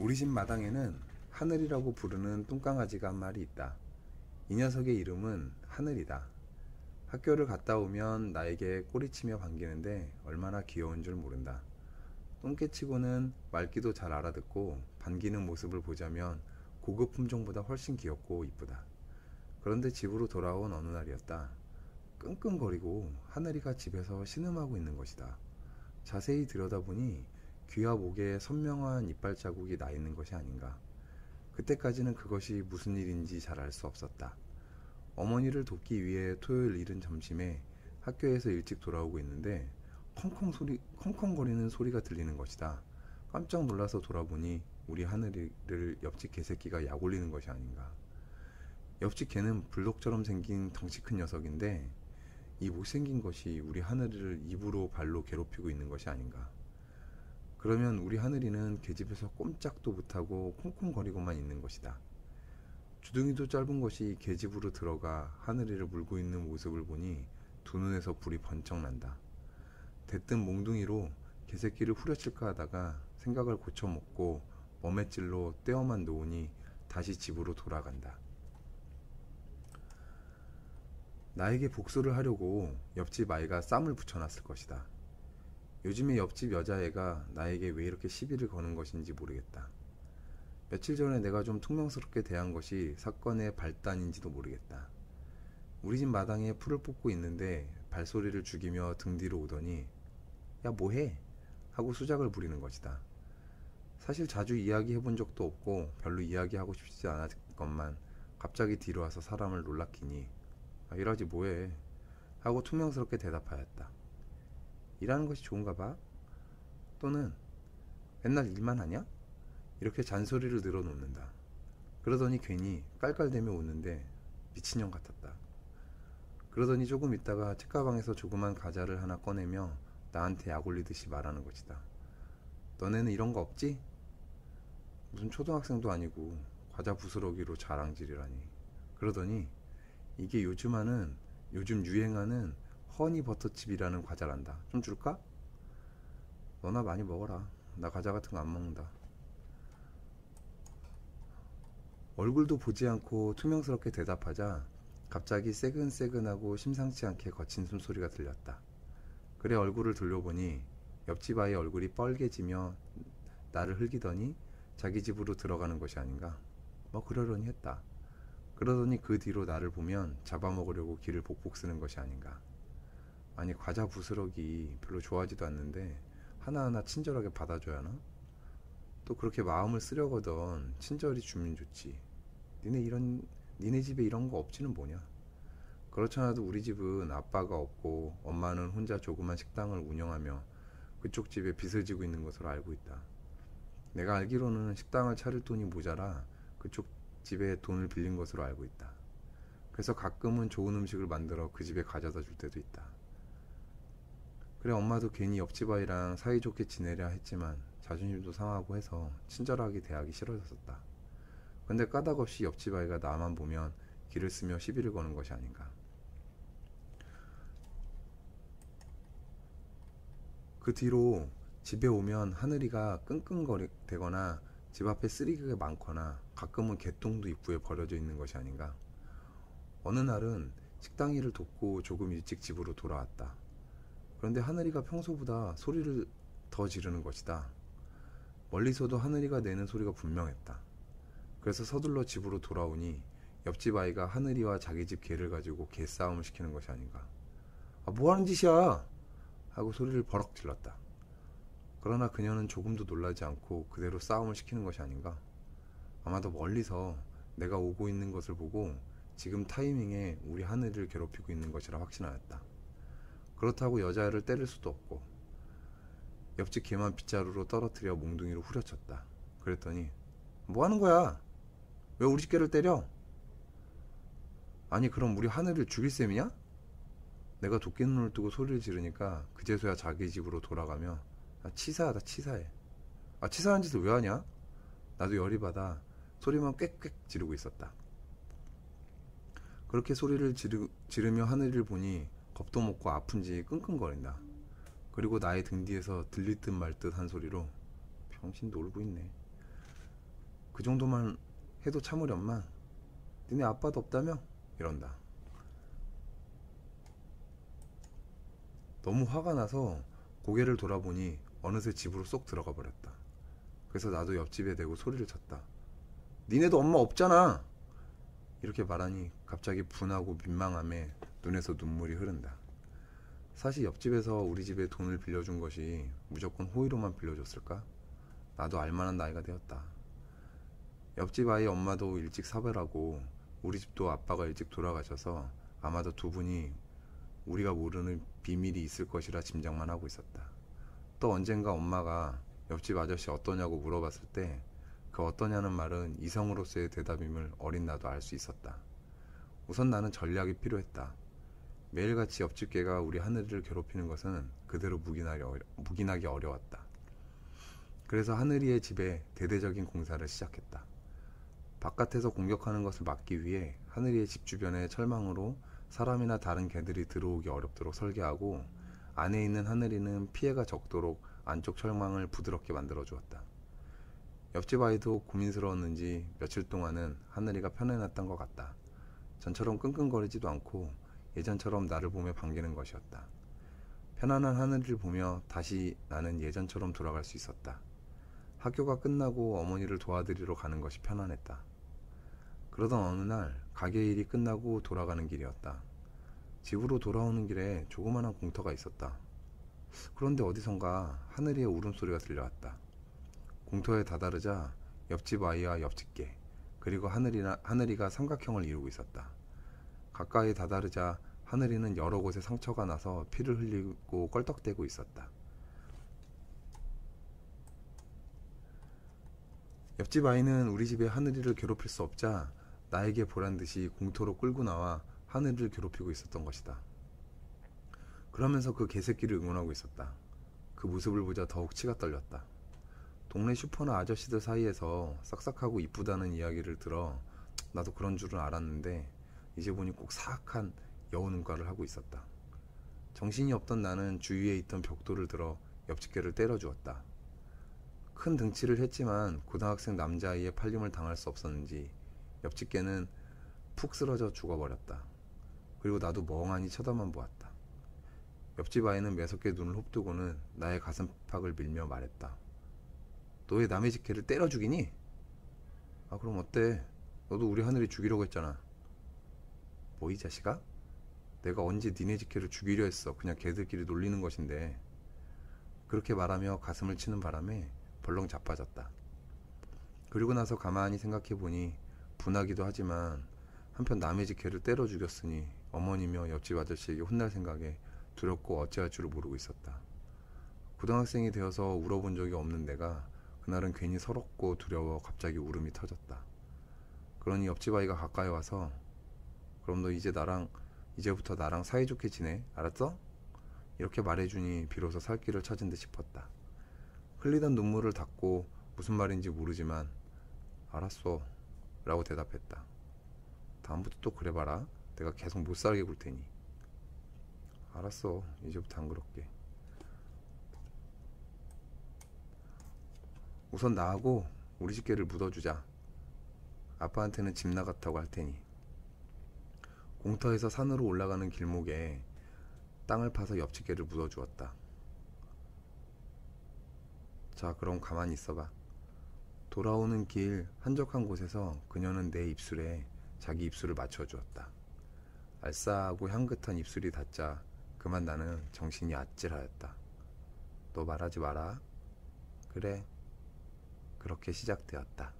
우리 집 마당에는 하늘이라고 부르는 똥강아지가 한 마리 있다. 이 녀석의 이름은 하늘이다. 학교를 갔다 오면 나에게 꼬리치며 반기는데 얼마나 귀여운 줄 모른다. 똥개치고는 말귀도 잘 알아듣고 반기는 모습을 보자면 고급 품종보다 훨씬 귀엽고 이쁘다. 그런데 집으로 돌아온 어느 날이었다. 끙끙거리고 하늘이가 집에서 신음하고 있는 것이다. 자세히 들여다보니 귀와 목에 선명한 이빨 자국이 나 있는 것이 아닌가. 그때까지는 그것이 무슨 일인지 잘 알 수 없었다. 어머니를 돕기 위해 토요일 이른 점심에 학교에서 일찍 돌아오고 있는데 컹컹 소리, 컹컹거리는 소리가 들리는 것이다. 깜짝 놀라서 돌아보니 우리 하늘이를 옆집 개새끼가 약 올리는 것이 아닌가. 옆집 개는 불독처럼 생긴 덩치 큰 녀석인데 이 못생긴 것이 우리 하늘이를 입으로 발로 괴롭히고 있는 것이 아닌가. 그러면 우리 하늘이는 계집에서 꼼짝도 못하고 콩콩거리고만 있는 것이다. 주둥이도 짧은 것이 계집으로 들어가 하늘이를 물고 있는 모습을 보니 두 눈에서 불이 번쩍 난다. 대뜸 몽둥이로 개새끼를 후려칠까 하다가 생각을 고쳐먹고 머맷질로 떼어만 놓으니 다시 집으로 돌아간다. 나에게 복수를 하려고 옆집 아이가 쌈을 붙여놨을 것이다. 요즘에 옆집 여자애가 나에게 왜 이렇게 시비를 거는 것인지 모르겠다. 며칠 전에 내가 좀 퉁명스럽게 대한 것이 사건의 발단인지도 모르겠다. 우리 집 마당에 풀을 뽑고 있는데 발소리를 죽이며 등 뒤로 오더니 야 뭐해? 하고 수작을 부리는 것이다. 사실 자주 이야기해 본 적도 없고 별로 이야기하고 싶지 않았건만 갑자기 뒤로 와서 사람을 놀라키니 아, 일하지 뭐해? 하고 투명스럽게 대답하였다. 일하는 것이 좋은가 봐? 또는 맨날 일만 하냐? 이렇게 잔소리를 늘어놓는다. 그러더니 괜히 깔깔대며 웃는데 미친년 같았다. 그러더니 조금 있다가 책가방에서 조그만 과자를 하나 꺼내며 나한테 약 올리듯이 말하는 것이다. 너네는 이런 거 없지? 무슨 초등학생도 아니고 과자 부스러기로 자랑질이라니. 그러더니 이게 요즘 하는 요즘 유행하는 허니 버터칩이라는 과자란다. 좀 줄까? 너나 많이 먹어라. 나 과자 같은 거 안 먹는다. 얼굴도 보지 않고 투명스럽게 대답하자 갑자기 새근새근하고 심상치 않게 거친 숨소리가 들렸다. 그래 얼굴을 돌려보니 옆집 아이 얼굴이 뻘개지며 나를 흘기더니 자기 집으로 들어가는 것이 아닌가. 뭐 그러려니 했다. 그러더니 그 뒤로 나를 보면 잡아먹으려고 길을 복복 쓰는 것이 아닌가. 아니 과자 부스러기 별로 좋아하지도 않는데 하나하나 친절하게 받아줘야 하나? 또 그렇게 마음을 쓰려거든 친절히 주면 좋지. 니네 이런 니네 집에 이런 거 없지는 뭐냐? 그렇잖아도 우리 집은 아빠가 없고 엄마는 혼자 조그만 식당을 운영하며 그쪽 집에 빚을 지고 있는 것으로 알고 있다. 내가 알기로는 식당을 차릴 돈이 모자라 그쪽 집에 돈을 빌린 것으로 알고 있다. 그래서 가끔은 좋은 음식을 만들어 그 집에 가져다 줄 때도 있다. 그래 엄마도 괜히 옆집 아이랑 사이좋게 지내려 했지만 자존심도 상하고 해서 친절하게 대하기 싫어졌었다. 근데 까닭없이 옆집 아이가 나만 보면 길을 쓰며 시비를 거는 것이 아닌가. 그 뒤로 집에 오면 하늘이가 끙끙거리거나 집 앞에 쓰레기가 많거나 가끔은 개똥도 입구에 버려져 있는 것이 아닌가. 어느 날은 식당 일을 돕고 조금 일찍 집으로 돌아왔다. 그런데 하늘이가 평소보다 소리를 더 지르는 것이다. 멀리서도 하늘이가 내는 소리가 분명했다. 그래서 서둘러 집으로 돌아오니 옆집 아이가 하늘이와 자기 집 개를 가지고 개싸움을 시키는 것이 아닌가. 아, 뭐 하는 짓이야? 하고 소리를 버럭 질렀다. 그러나 그녀는 조금도 놀라지 않고 그대로 싸움을 시키는 것이 아닌가. 아마도 멀리서 내가 오고 있는 것을 보고 지금 타이밍에 우리 하늘을 괴롭히고 있는 것이라 확신하였다. 그렇다고 여자를 때릴 수도 없고 옆집 개만 빗자루로 떨어뜨려 몽둥이로 후려쳤다. 그랬더니 뭐 하는 거야? 왜 우리 집 개를 때려? 아니 그럼 우리 하늘을 죽일 셈이냐? 내가 도끼눈을 뜨고 소리를 지르니까 그제서야 자기 집으로 돌아가며 아, 치사하다 치사해 아 치사한 짓을 왜 하냐? 나도 열이 받아 소리만 꽥꽥 지르고 있었다 그렇게 소리를 지르, 지르며 하늘을 보니 겁도 먹고 아픈지 끙끙거린다 그리고 나의 등 뒤에서 들릴 듯 말 듯 한 소리로 병신 놀고 있네 그 정도만 해도 참으련만 니네 아빠도 없다며? 이런다. 너무 화가 나서 고개를 돌아보니 어느새 집으로 쏙 들어가 버렸다. 그래서 나도 옆집에 대고 소리를 쳤다. 니네도 엄마 없잖아! 이렇게 말하니 갑자기 분하고 민망함에 눈에서 눈물이 흐른다. 사실 옆집에서 우리 집에 돈을 빌려준 것이 무조건 호의로만 빌려줬을까? 나도 알만한 나이가 되었다. 옆집 아이 엄마도 일찍 사별하고 우리 집도 아빠가 일찍 돌아가셔서 아마도 두 분이 우리가 모르는 비밀이 있을 것이라 짐작만 하고 있었다. 또 언젠가 엄마가 옆집 아저씨 어떠냐고 물어봤을 때 그 어떠냐는 말은 이성으로서의 대답임을 어린 나도 알 수 있었다. 우선 나는 전략이 필요했다. 매일같이 옆집 개가 우리 하늘이를 괴롭히는 것은 그대로 묵인하기, 어려, 묵인하기 어려웠다. 그래서 하늘이의 집에 대대적인 공사를 시작했다. 바깥에서 공격하는 것을 막기 위해 하늘이의 집 주변에 철망으로 사람이나 다른 개들이 들어오기 어렵도록 설계하고 안에 있는 하늘이는 피해가 적도록 안쪽 철망을 부드럽게 만들어 주었다. 옆집 아이도 고민스러웠는지 며칠 동안은 하늘이가 편해놨던 것 같다. 전처럼 끙끙거리지도 않고 예전처럼 나를 보며 반기는 것이었다. 편안한 하늘을 보며 다시 나는 예전처럼 돌아갈 수 있었다. 학교가 끝나고 어머니를 도와드리러 가는 것이 편안했다. 그러던 어느 날 가게 일이 끝나고 돌아가는 길이었다. 집으로 돌아오는 길에 조그마한 공터가 있었다. 그런데 어디선가 하늘이의 울음소리가 들려왔다. 공터에 다다르자 옆집 아이와 옆집 개, 그리고 하늘이나, 하늘이가 삼각형을 이루고 있었다. 가까이 다다르자 하늘이는 여러 곳에 상처가 나서 피를 흘리고 껄떡대고 있었다. 옆집 아이는 우리 집에 하늘이를 괴롭힐 수 없자 나에게 보란 듯이 공터로 끌고 나와 하늘이를 괴롭히고 있었던 것이다. 그러면서 그 개새끼를 응원하고 있었다. 그 모습을 보자 더욱 치가 떨렸다. 동네 슈퍼나 아저씨들 사이에서 싹싹하고 이쁘다는 이야기를 들어 나도 그런 줄은 알았는데 이제 보니 꼭 사악한 눈가를 하고 있었다. 정신이 없던 나는 주위에 있던 벽돌을 들어 옆집개를 때려주었다. 큰 등치를 했지만 고등학생 남자아이의 팔림을 당할 수 없었는지 옆집개는 푹 쓰러져 죽어버렸다. 그리고 나도 멍하니 쳐다만 보았다. 옆집 아이는 매섭게 눈을 홉두고는 나의 가슴팍을 밀며 말했다. 너 왜 남의 집개를 때려 죽이니? 아 그럼 어때? 너도 우리 하늘이 죽이려고 했잖아. 뭐 이 자식아? 내가 언제 니네 집개를 죽이려 했어. 그냥 개들끼리 놀리는 것인데. 그렇게 말하며 가슴을 치는 바람에 벌렁 자빠졌다. 그리고 나서 가만히 생각해 보니 분하기도 하지만 한편 남의 집 개를 때려 죽였으니 어머니며 옆집 아저씨에게 혼날 생각에 두렵고 어찌할 줄을 모르고 있었다. 고등학생이 되어서 울어본 적이 없는 내가 그날은 괜히 서럽고 두려워 갑자기 울음이 터졌다. 그러니 옆집 아이가 가까이 와서 그럼 너 이제 나랑 이제부터 나랑 사이좋게 지내 알았어? 이렇게 말해주니 비로소 살 길을 찾은 듯 싶었다. 흘리던 눈물을 닦고 무슨 말인지 모르지만 알았어 라고 대답했다. 다음부터 또 그래봐라. 내가 계속 못 살게 굴 테니. 알았어. 이제부터 안 그럴게. 우선 나하고 우리 집개를 묻어주자. 아빠한테는 집 나갔다고 할 테니. 공터에서 산으로 올라가는 길목에 땅을 파서 옆집개를 묻어 주었다. 자, 그럼 가만히 있어봐. 돌아오는 길 한적한 곳에서 그녀는 내 입술에 자기 입술을 맞춰 주었다. 알싸하고 향긋한 입술이 닿자 그만 나는 정신이 아찔하였다. 너 말하지 마라. 그래. 그렇게 시작되었다.